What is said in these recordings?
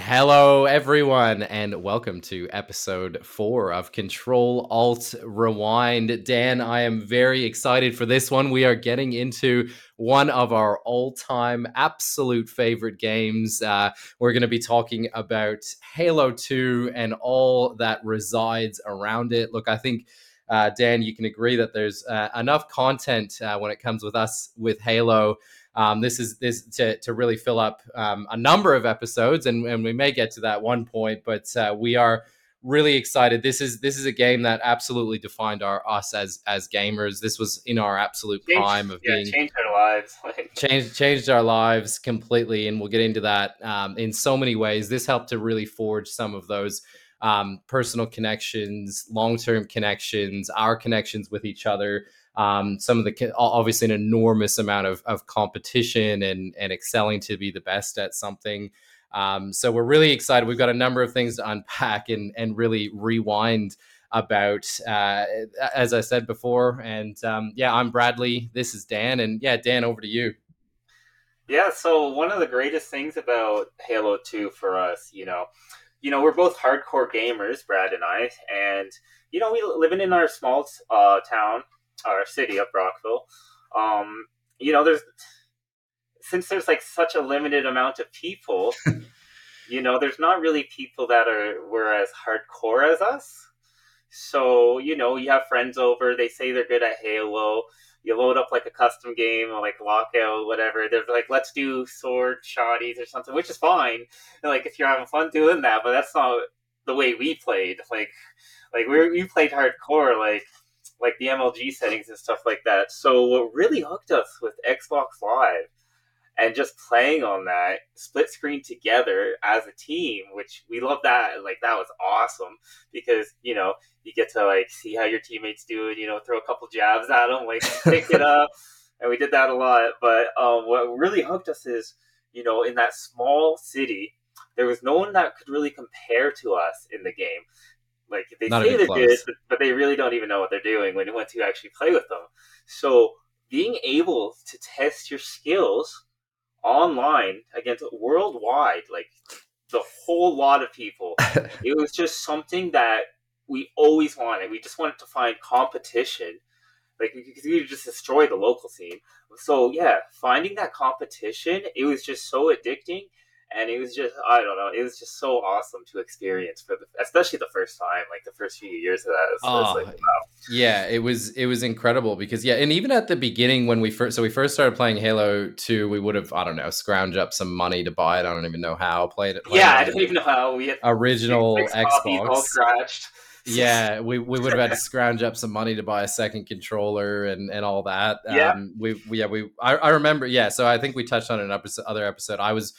Hello, everyone, and welcome to episode four of Control Alt Rewind. Dan, I am very excited for this one. We are getting into one of our all time absolute favorite games. Uh, we're going to be talking about Halo 2 and all that resides around it. Look, I think. Uh, Dan, you can agree that there's uh, enough content uh, when it comes with us with Halo um, this is this to, to really fill up um, a number of episodes, and, and we may get to that one point, but uh, we are really excited. This is this is a game that absolutely defined our us as as gamers. This was in our absolute changed, prime of yeah, being changed our lives, changed changed our lives completely, and we'll get into that um, in so many ways. This helped to really forge some of those um, personal connections, long term connections, our connections with each other um, some of the obviously an enormous amount of, of competition and and excelling to be the best at something. Um, so we're really excited. We've got a number of things to unpack and and really rewind about uh, as I said before. And um, yeah, I'm Bradley. This is Dan, and yeah, Dan, over to you. Yeah. So one of the greatest things about Halo Two for us, you know, you know, we're both hardcore gamers, Brad and I, and you know, we living in our small uh, town our city of Brockville. Um, you know, there's since there's like such a limited amount of people, you know, there's not really people that are were as hardcore as us. So, you know, you have friends over, they say they're good at Halo. You load up like a custom game or like lockout, whatever. They're like, let's do sword shotties or something, which is fine. And like if you're having fun doing that, but that's not the way we played. Like like we we played hardcore, like like the MLG settings and stuff like that. So what really hooked us with Xbox Live and just playing on that split screen together as a team, which we love that. Like that was awesome because you know you get to like see how your teammates do it. You know, throw a couple jabs at them, like pick it up, and we did that a lot. But um, what really hooked us is you know in that small city. There was no one that could really compare to us in the game. Like they Not say they're close. good, but, but they really don't even know what they're doing when once you actually play with them. So being able to test your skills online against worldwide, like the whole lot of people, it was just something that we always wanted. We just wanted to find competition. Like because you just destroy the local scene. So yeah, finding that competition, it was just so addicting and it was just I don't know, it was just so awesome to experience for the especially the first time, like the first few years of that. It's, oh, it's like, wow. Yeah, it was it was incredible because yeah, and even at the beginning when we first so we first started playing Halo Two, we would have I don't know scrounge up some money to buy it. I don't even know how played it. yeah, I don't even know how we had original Xbox all scratched. yeah, we, we would have had to scrounge up some money to buy a second controller and, and all that. Yeah, um, we, we yeah we I, I remember yeah. So I think we touched on an episode, other episode. I was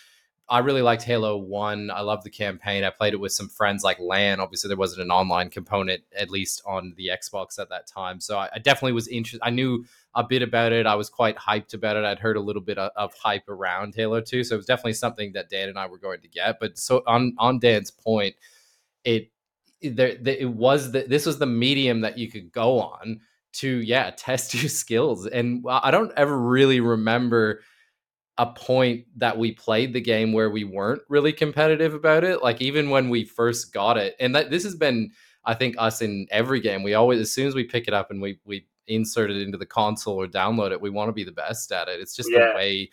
I really liked Halo 1. I loved the campaign. I played it with some friends like LAN. Obviously, there wasn't an online component, at least on the Xbox at that time. So I, I definitely was interested. I knew a bit about it. I was quite hyped about it. I'd heard a little bit of, of, hype around Halo 2. So it was definitely something that Dan and I were going to get. But so on, on Dan's point, it, there, it was the, this was the medium that you could go on to, yeah, test your skills. And uh, I don't ever really remember – a point that we played the game where we weren't really competitive about it. Like even when we first got it, and that this has been, I think, us in every game. We always, as soon as we pick it up and we we insert it into the console or download it, we want to be the best at it. It's just yeah. the way,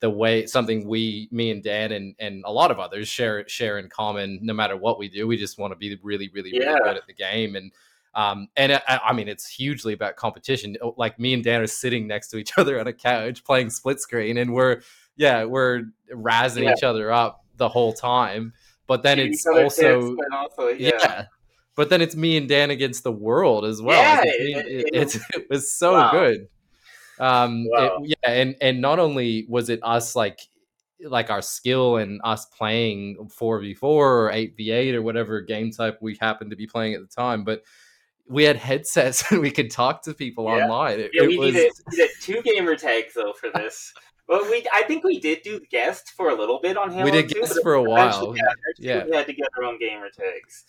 the way something we, me and Dan and and a lot of others share share in common. No matter what we do, we just want to be really, really, really yeah. good at the game and. Um, and I, I, mean, it's hugely about competition. Oh, like me and Dan are sitting next to each other on a couch playing split screen, and we're yeah, we're razzing yeah. each other up the whole time. But then it's also, also yeah. yeah. But then it's me and Dan against the world as well. Yeah, it, it, it, it, was so wow. good. Um, wow. yeah, and and not only was it us like like our skill and us playing 4v4 or 8v8 or whatever game type we happened to be playing at the time but we had headsets and we could talk to people yeah. online. It, yeah, we, was... needed, needed two gamer tags though for this. well, we I think we did do guest for a little bit on Halo. We did guest for a while. Yeah, yeah, we had to get our own gamer tags.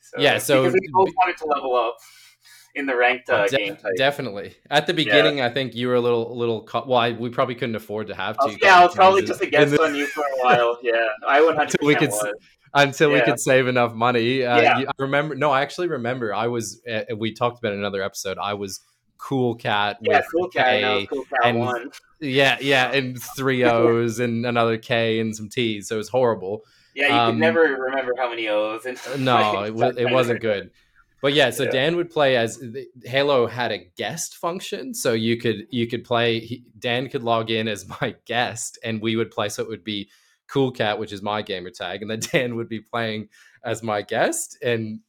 So, yeah, so because we both wanted to level up in the ranked uh, de- game type. Definitely. At the beginning, yeah. I think you were a little little. Co- well, I, we probably couldn't afford to have two. yeah, I was probably just a guest on you for a while. Yeah, I 100 we could, was. until we could save enough money. Uh, Yeah. I remember. No, I actually remember. I was. Uh, we talked about it in another episode. I was cool cat Yeah, with cool cat. K. cool cat and- one. Yeah, yeah, and three O's and another K and some T's. So it was horrible. Yeah, you um, could never remember how many O's. And No, it, was, it wasn't good. But yeah, so Yeah. Dan would play as Halo had a guest function, so you could you could play. He, Dan could log in as my guest, and we would play. So it would be Cool Cat, which is my gamer tag, and then Dan would be playing as my guest. And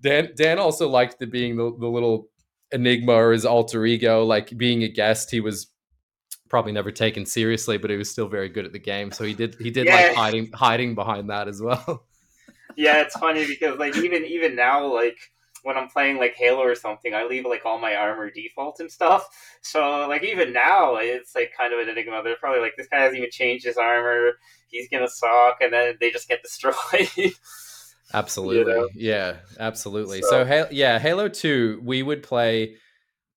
Dan Dan also liked the being the, the little enigma or his alter ego, like being a guest. He was probably never taken seriously, but he was still very good at the game. So he did he did like hiding hiding behind that as well. yeah, it's funny because like even even now, like when I'm playing like Halo or something, I leave like all my armor default and stuff. So like even now, it's like kind of an enigma. They're probably like, this guy hasn't even changed his armor. He's gonna suck, and then they just get destroyed. Absolutely. know? Yeah, absolutely. So- So, Ha- yeah, Halo 2, we would play.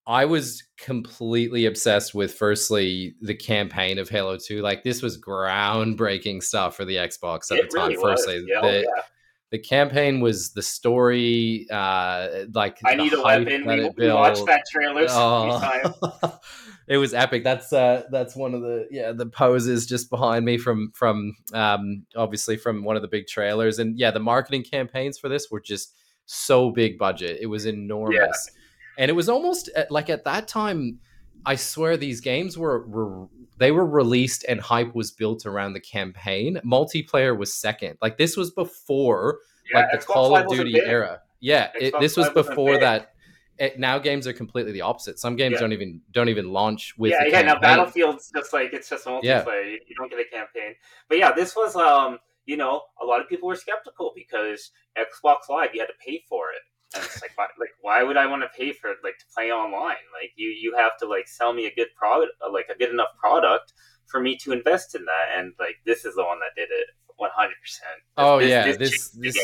I was completely obsessed with firstly the campaign of Halo 2. Like this was groundbreaking stuff for the Xbox at it the time. really was. firstly, Yeah, oh, the, yeah. The campaign was the story, uh like I need a weapon. We, we watched that trailer Oh. it was epic. That's uh that's one of the yeah the poses just behind me from from um obviously from one of the big trailers and yeah the marketing campaigns for this were just so big budget. It was enormous. And it was almost at, like at that time I swear these games were, were they were released and hype was built around the campaign. Multiplayer was second. Like this was before Yeah, like the Xbox Call Live of Duty era. Yeah, it, this was Live before that. It, now games are completely the opposite. Some games Yeah. don't even don't even launch with yeah, yeah. Now. Battlefield's just like it's just multiplayer. Yeah. You, you don't get a campaign. But yeah, this was um, you know, a lot of people were skeptical because Xbox Live you had to pay for it. And it's like, why, like, why would I want to pay for like to play online? Like, you you have to like sell me a good product, uh, like a good enough product for me to invest in that. And like, this is the one that did it, one hundred percent. Oh yeah, this the this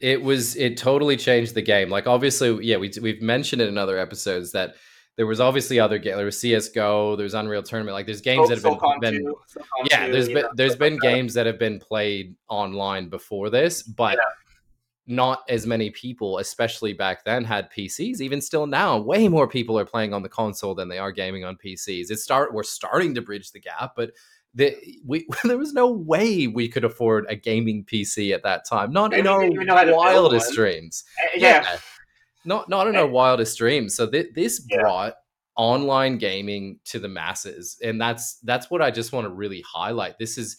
it was it totally changed the game. Like obviously, yeah, we we've mentioned it in other episodes that there was obviously other games. There was CS:GO. There's Unreal Tournament. Like there's games that have been, been yeah. 2, There's been know, there's been like games that have been played online before this, but not as many people, especially back then, had PCs. Even still now, way more people are playing on the console than they are gaming on PCs. It start we're starting to bridge the gap, but the, we there was no way we could afford a gaming PC at that time. Not in our didn't even know how to build wildest dreams. Uh, yeah. Not not in our wildest dreams. So th- this Yeah. brought online gaming to the masses, and that's that's what I just want to really highlight. This is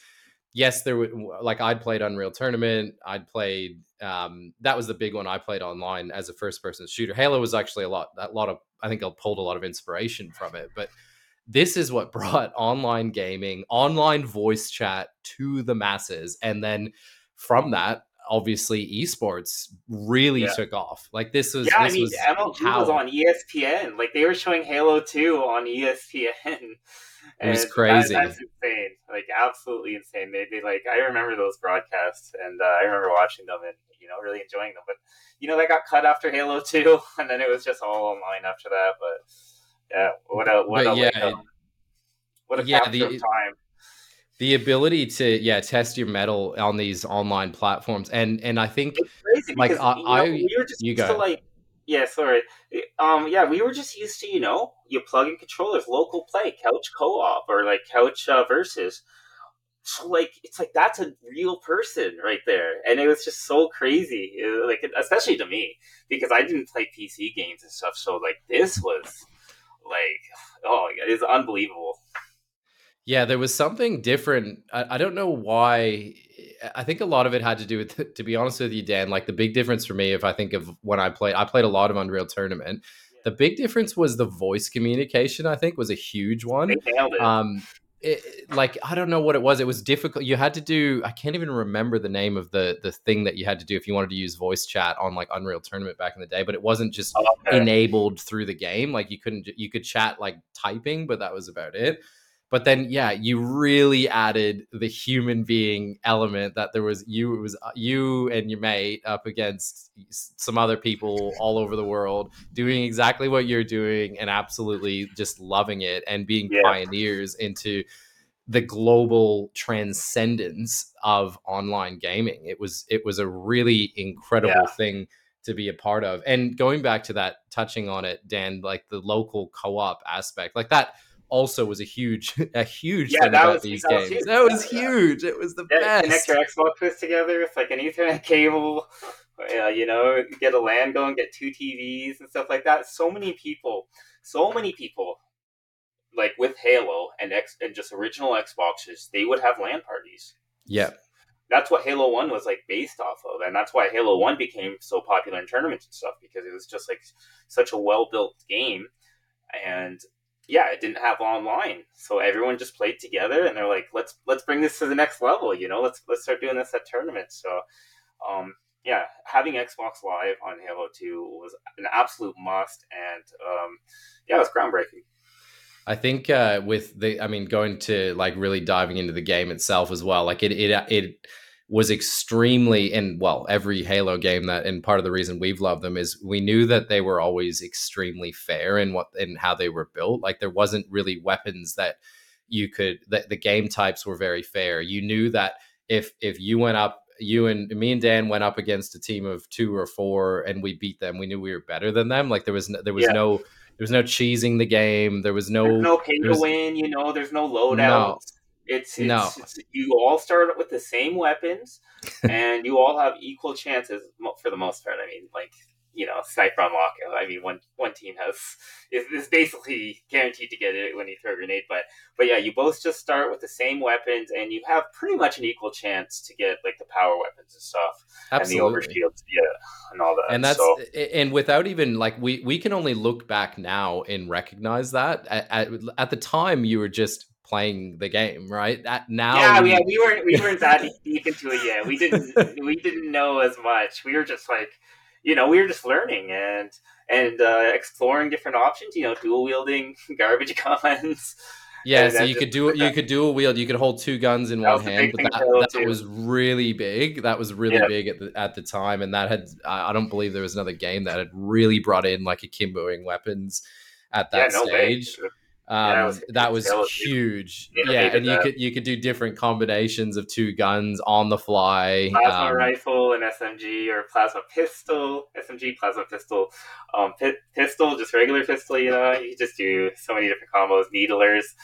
yes, there would like I'd played Unreal Tournament. I'd played um, that was the big one I played online as a first person shooter. Halo was actually a lot a lot of I think I pulled a lot of inspiration from it, but this is what brought online gaming, online voice chat to the masses, and then from that. Obviously, esports really Yeah. took off. Like this was, Yeah, I this mean, was MLG was on ESPN. Like they were showing Halo Two on ESPN. It was And that- crazy. that's insane. Like absolutely insane. They, they like I remember those broadcasts, and uh, I remember watching them and you know really enjoying them. But you know they got cut after Halo Two, and then it was just all online after that. But yeah, what a what But a yeah, like, um, what a yeah, capture the- of time. The ability to yeah test your mettle on these online platforms. And and i think crazy Like, because I- you know, I- we were just you used to go. like yeah sorry. Um yeah we were just used to you know you plug in controllers local play couch co-op or like couch uh, versus. So like it's like that's a real person right there. And it was just so crazy. Like especially to me because i didn't play pc games and stuff. So like this was like oh it's unbelievable yeah there was something different. I, I don't know why i think a lot of it had to do with to be honest with you dan like the big difference for me if i think of when i played i played a lot of unreal tournament. The big difference was the voice communication i think was a huge one. They nailed it. Um it, like i don't know what it was. It was difficult you had to do i can't even remember the name of the the thing that you had to do if you wanted to use voice chat on like unreal tournament back in the day but it wasn't just Oh, okay. enabled through the game like you couldn't you could chat like typing but that was about it but then yeah you really added the human being element that there was you it was uh, you and your mate up against some other people all over the world doing exactly what you're doing and absolutely just loving it and being Yeah. pioneers into the global transcendence of online gaming. It was it was a really incredible yeah. thing to be a part of. And going back to that, touching on it, Dan, like the local co-op aspect, like that also was a huge, a huge yeah, thing about was, these that games. Was that was huge. It was the yeah, best. Connect your Xboxes together with like an Ethernet cable. Uh, you know, get a LAN going, get two TVs and stuff like that. So many people, so many people, like with Halo and X and just original Xboxes, they would have LAN parties. Yeah, that's what Halo One was like based off of, and that's why Halo One became so popular in tournaments and stuff because it was just like such a well built game, and yeah, it didn't have online, so everyone just played together, and they're like, let's let's bring this to the next level, you know, let's let's start doing this at tournaments. So, um, yeah, having Xbox Live on Halo Two was an absolute must, and um, yeah, it was groundbreaking. I think uh, with the, I mean, going to like really diving into the game itself as well, like it, it, it was extremely, and well, every Halo game that, and part of the reason we've loved them is we knew that they were always extremely fair in what, in how they were built. Like there wasn't really weapons that you could, that the game types were very fair. You knew that if, if you went up you and me and Dan went up against a team of two or four and we beat them. We knew we were better than them. Like there was no, there was yeah. no there was no cheesing the game. There was no there's no pay to win. You know, there's no loadouts. It's, it's, no. It's, you all start with the same weapons, and you all have equal chances for the most part. I mean, like you know, sniper on lockout. I mean, one one team has is, is basically guaranteed to get it when you throw a grenade. But but yeah, you both just start with the same weapons, and you have pretty much an equal chance to get like the power weapons and stuff, Absolutely. and the overshields, yeah, and all that. And that's so. and without even like we we can only look back now and recognize that at, at, at the time you were just playing the game, right? That now, yeah, we, yeah, we weren't we weren't that deep into it yet. We didn't we didn't know as much. We were just like you know, we were just learning and and uh, exploring different options. You know, dual wielding garbage guns. Yeah, so you could do you could dual wield. You could hold two guns in one hand, but that, that was really big. That was really yeah. big at the at the time, and that had I don't believe there was another game that had really brought in like akimboing weapons at that yeah, no stage. Way. Um, yeah, was, that was huge. Yeah, and you that. could you could do different combinations of two guns on the fly. Plasma um, rifle and SMG, or plasma pistol, SMG, plasma pistol, um, pistol, just regular pistol. You know, you just do so many different combos. Needlers,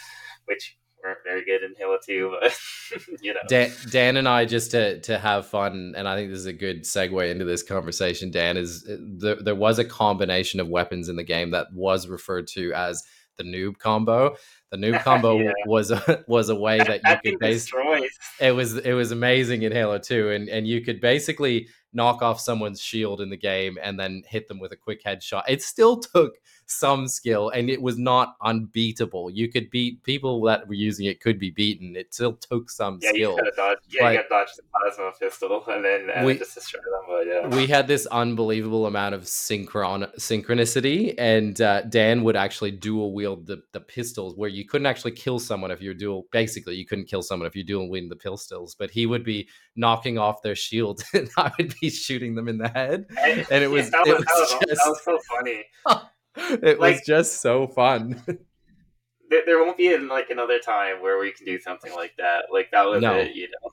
which weren't very good in Halo 2, but you know. Dan, Dan, and I just to to have fun, and I think this is a good segue into this conversation. Dan is there, there was a combination of weapons in the game that was referred to as the noob combo. The noob combo yeah. was a, was a way that you could basically it was it was amazing in Halo 2 and and you could basically knock off someone's shield in the game and then hit them with a quick headshot. It still took some skill and it was not unbeatable. You could beat people that were using it could be beaten. It still took some yeah, skill. You dodge, yeah, you got dodge the plasma pistol and then uh, we, just destroy them. But yeah. We had this unbelievable amount of synchron synchronicity and uh, Dan would actually dual wield the, the pistols where you couldn't actually kill someone if you're dual basically you couldn't kill someone if you dual wield the pistols, but he would be knocking off their shield and I would be shooting them in the head. And it was, yeah, it was, was just, that was so funny. it like, was just so fun. there, there won't be like another time where we can do something like that. Like that was no. it, you know.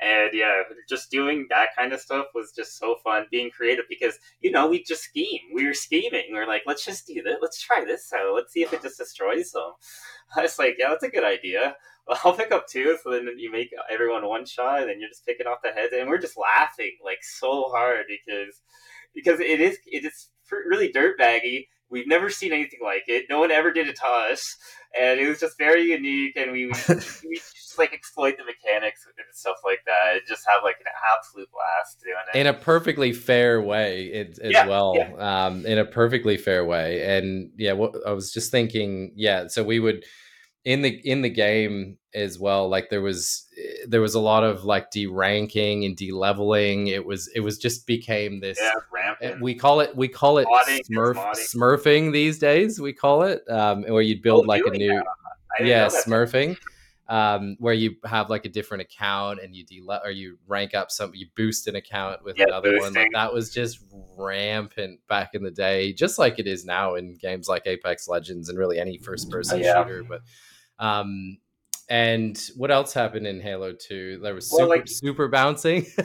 And yeah, just doing that kind of stuff was just so fun. Being creative because you know we just scheme. We were scheming. We are like, let's just do this. Let's try this out. Let's see if it just destroys them. I was like, yeah, that's a good idea. I'll pick up two, so then you make everyone one shot, and then you're just picking off the heads, and we're just laughing like so hard because because it is it is really dirtbaggy We've never seen anything like it. No one ever did it to us, and it was just very unique. And we we, we just like exploit the mechanics and stuff like that, and just have like an absolute blast doing it in a perfectly fair way it, as yeah, well. Yeah. Um, in a perfectly fair way, and yeah, what I was just thinking, yeah. So we would in the in the game as well like there was there was a lot of like deranking and deleveling. It was it was just became this yeah, eh, we call it we call it smurf smurfing these days we call it um where you'd build oh, like a new yeah smurfing um where you have like a different account and you de or you rank up some you boost an account with yeah, another boosting. one. Like that was just rampant back in the day just like it is now in games like apex legends and really any first person yeah. shooter but um, and what else happened in Halo 2? There was Well, super, like- super bouncing.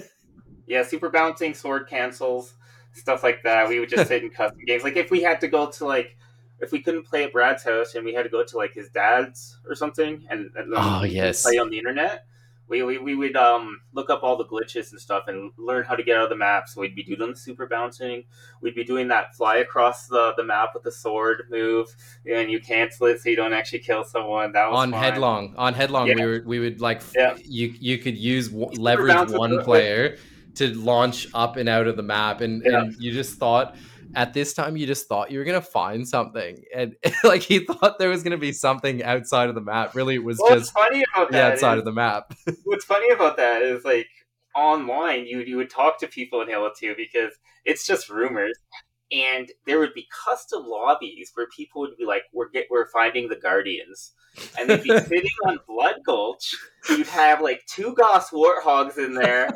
Yeah, super bouncing, sword cancels, stuff like that. We would just sit in custom games. Like if we had to go to like if we couldn't play at Brad's house and we had to go to like his dad's or something and, and Oh, yes. play on the internet. We, we, we would um, look up all the glitches and stuff and learn how to get out of the map. So we'd be doing the super bouncing. We'd be doing that fly across the, the map with the sword move, and you cancel it so you don't actually kill someone. That was on fun. headlong on headlong Yeah. we were we would like f- Yeah. you you could use w- leverage one player to launch up and out of the map and, Yeah. and you just thought at this time you just thought you were gonna find something and like he thought there was gonna be something outside of the map. Really it was What's just funny about the that outside is- of the map. what's funny about that is like online you you would talk to people in Halo 2 because it's just rumors and there would be custom lobbies where people would be like we're get we're finding the guardians and they'd be sitting on Blood Gulch you'd have like two Gauss warthogs in there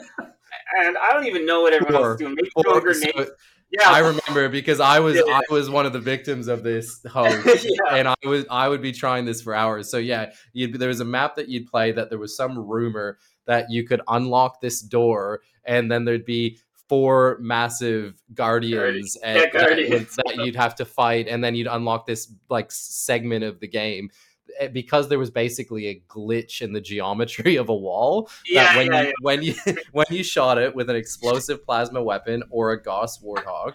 and I don't even know what everyone else Four. doing. Maybe throw Or- so yeah i remember because i was Yeah. i was one of the victims of this hoax yeah and I was I would be trying this for hours. So yeah, you'd, there was a map that you'd play that there was some rumor that you could unlock this door, and then there'd be four massive guardians, and, Yeah, that guardians. that you'd have to fight, and then you'd unlock this like segment of the game. Eh, Because there was basically a glitch in the geometry of a wall yeah, that when yeah, you when you when you shot it with an explosive plasma weapon or a Gauss Warthog,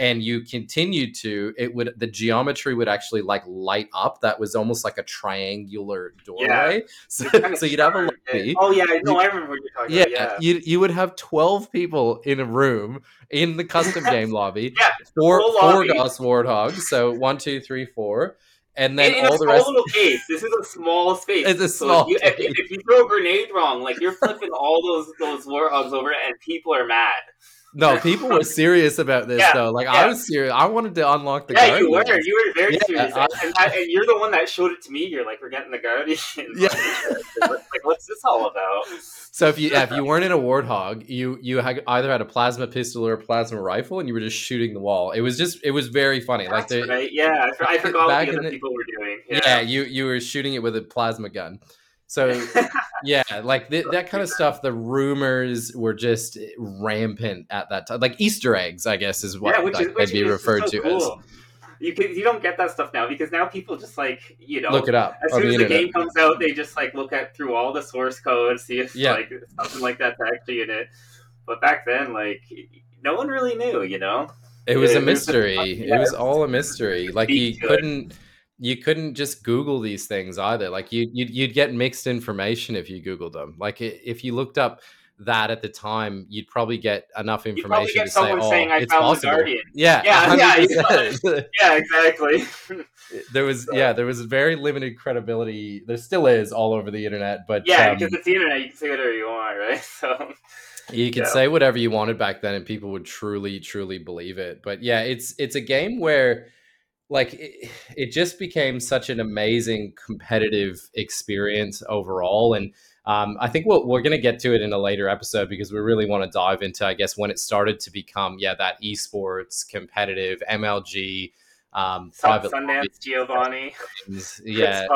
and you continued to, it would the geometry would actually like light up. That was almost like a triangular doorway. So, yeah. Kinda so you'd have a lobby. oh yeah no I remember what you're talking Yeah, about yeah you you would have twelve people in a room in the custom game lobby. Yeah, four four lobby. Gauss Warthogs. So one, two, three, four, and then in, in all a the small rest. little case. This is a small space. It's a So small if you, if, if you throw a grenade wrong, like you're flipping all those those warhogs over, and people are mad. No, people were serious about this Yeah, though. Like I was serious. I wanted to unlock the yeah, you were. You were very Yeah, serious, I- and, that, and you're the one that showed it to me. You're like, we're getting the guardians. Yeah. like, what's this all about? So if you yeah, if you weren't in a warthog, you you had either had a plasma pistol or a plasma rifle, and you were just shooting the wall. It was just it was very funny. like That's the, right. Yeah, I, I forgot what the other the- people were doing. yeah. Yeah. you you were shooting it with a plasma gun. So yeah, like th- that kind of stuff. The rumors were just rampant at that time. Like Easter eggs, I guess, is what yeah, which like, is which they'd be referred so to cool. You can, you don't get that stuff now because now people just like you know. Look it up as soon the as the internet. game comes out, they just like look at through all the source code, see if Yeah. like something like that's actually in it. But back then, like no one really knew, you know. It was Yeah, a it was mystery. yeah, It was all a mystery. Like you couldn't. it. You couldn't just Google these things either. Like you you'd, you'd get mixed information if you Googled them. Like if you looked up that at the time, you'd probably get enough information get to say, "Oh, saying, "I it's found the possible." Guardian. Yeah, Yeah, yeah, 100%. Yeah, exactly. there was yeah, there was very limited credibility. There still is all over the internet, but yeah, um, because it's the internet, you can say whatever you want, right? So you can Yeah. say whatever you wanted back then and people would truly truly believe it but yeah it's it's a game where like it, it just became such an amazing competitive experience overall and um, I think we'll, we're going to get to it in a later episode because we really want to dive into, I guess, when it started to become, yeah, that esports, competitive, MLG, um, private Sundance, Giovanni. Yeah,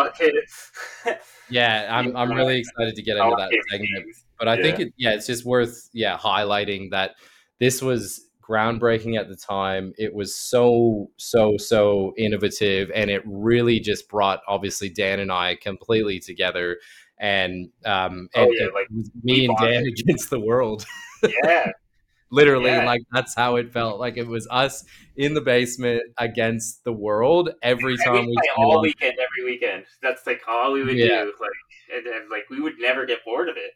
yeah, I'm, I'm really excited to get into that segment. But I think it, yeah, it's just worth yeah highlighting that this was groundbreaking at the time. It was so so so innovative, and it really just brought obviously Dan and I completely together. And um, Oh, and yeah, it like, was me and Dan bonded. against the world. Yeah, Literally, Yeah. like that's how it felt. Like it was us in the basement against the world every and time we all on. weekend, every weekend. That's like all we would Yeah. do. Like, and, and like we would never get bored of it.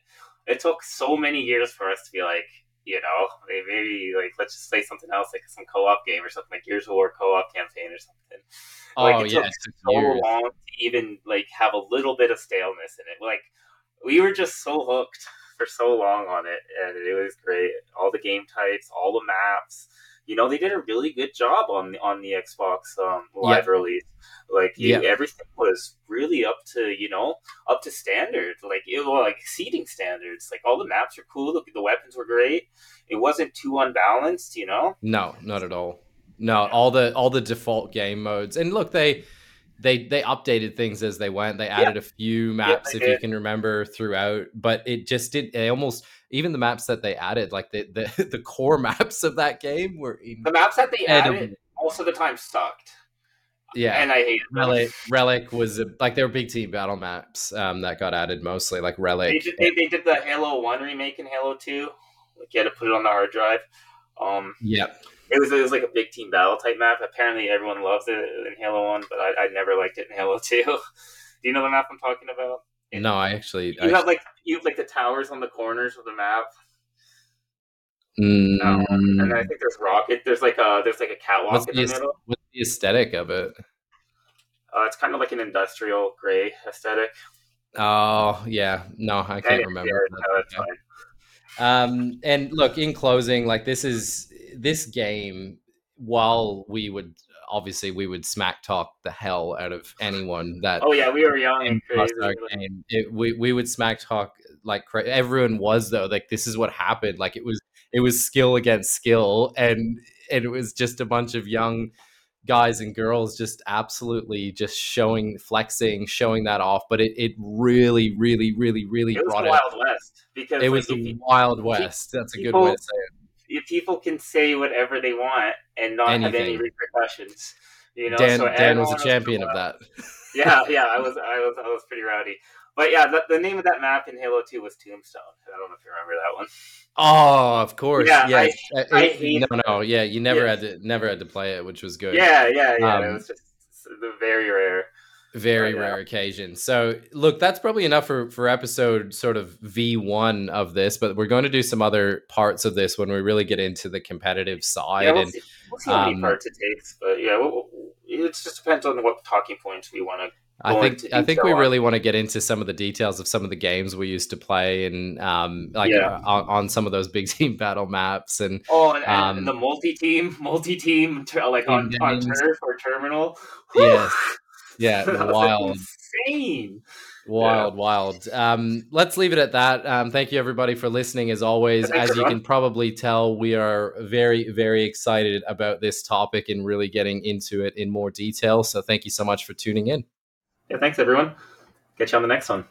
It took so many years for us to be like, you know, maybe like let's just play something else, like some co-op game or something, like Gears of War co-op campaign or something. Like, Oh it yeah, took so years. long to even like have a little bit of staleness in it. Like we were just so hooked for so long on it, and it was great. All the game types, all the maps. You know, they did a really good job on the on the Xbox um, live release. Like Yeah. everything was really up to you know up to standard, like it was like exceeding standards. Like all the maps were cool, the, the weapons were great. It wasn't too unbalanced, you know. No, not at all. No, all the all the default game modes. And look, they they they updated things as they went. They added Yeah. a few maps, they if you can remember, throughout. But it just did. They almost even the maps that they added, like the the, the core maps of that game, were The maps that they added incredible. most of the time sucked, Yeah, and I hate. Relic, Relic was a, like they were big team battle maps um, that got added mostly, like They Relic. did, they, they did the Halo One remake in Halo Two. Like you had to put it on the hard drive. Um, Yeah, it was it was like a big team battle type map. Apparently, everyone loves it in Halo One, but I, I never liked it in Halo Two. Do you know the map I'm talking about? no, I actually. You I, have like you have like the towers on the corners of the map, Mm, and I think there's rocket. There's like a there's like a catwalk in the, middle. The aesthetic of it? Uh, it's kind of like an industrial gray aesthetic. Oh yeah, no, I can't And- remember. yeah, no. Um, and look, in closing, like this is this game. While we would obviously we would smack talk the hell out of anyone that Oh yeah, we were young and crazy. game, it, we we would smack talk like cra- everyone was though. Like this is what happened. Like it was it was skill against skill, and and it was just a bunch of young guys and girls just absolutely just showing flexing showing that off but it, it really really really really It was brought the it Wild West because it like, was the you- wild west that's a good way to say it if people can say whatever they want and not have any repercussions. You know, dan so dan was a champion of that yeah, yeah, I was, I was, I was pretty rowdy. But yeah, the, the name of that map in Halo Two was Tombstone. I don't know if you remember that one. Oh of course Yeah, yes Uh, I it- hate no no yeah you never Yeah. had to never had to play it which was good Yeah, yeah, yeah. Um, it was just the very rare. very Oh, yeah. rare occasion so look that's probably enough for for episode sort of v1 of this but we're going to do some other parts of this when we really get into the competitive side Yeah, we'll and see, we'll see how many um, parts it takes. But yeah, we'll, we'll- it just depends on what talking points we want to. I think I think we on. really want to get into some of the details of some of the games we used to play and um like Yeah. uh, on, on some of those big team battle maps and Oh, and, and Um, the multi-team, multi-team, ter- like on, Team on turf or terminal. yes yeah wild insane. Wild, wild. Um, let's leave it at that. Um, thank you, everybody, for listening. As always, Thanks, as you can probably tell, we are very, very excited about this topic and really getting into it in more detail. So, thank you so much for tuning in. Yeah, thanks everyone. Catch you on the next one.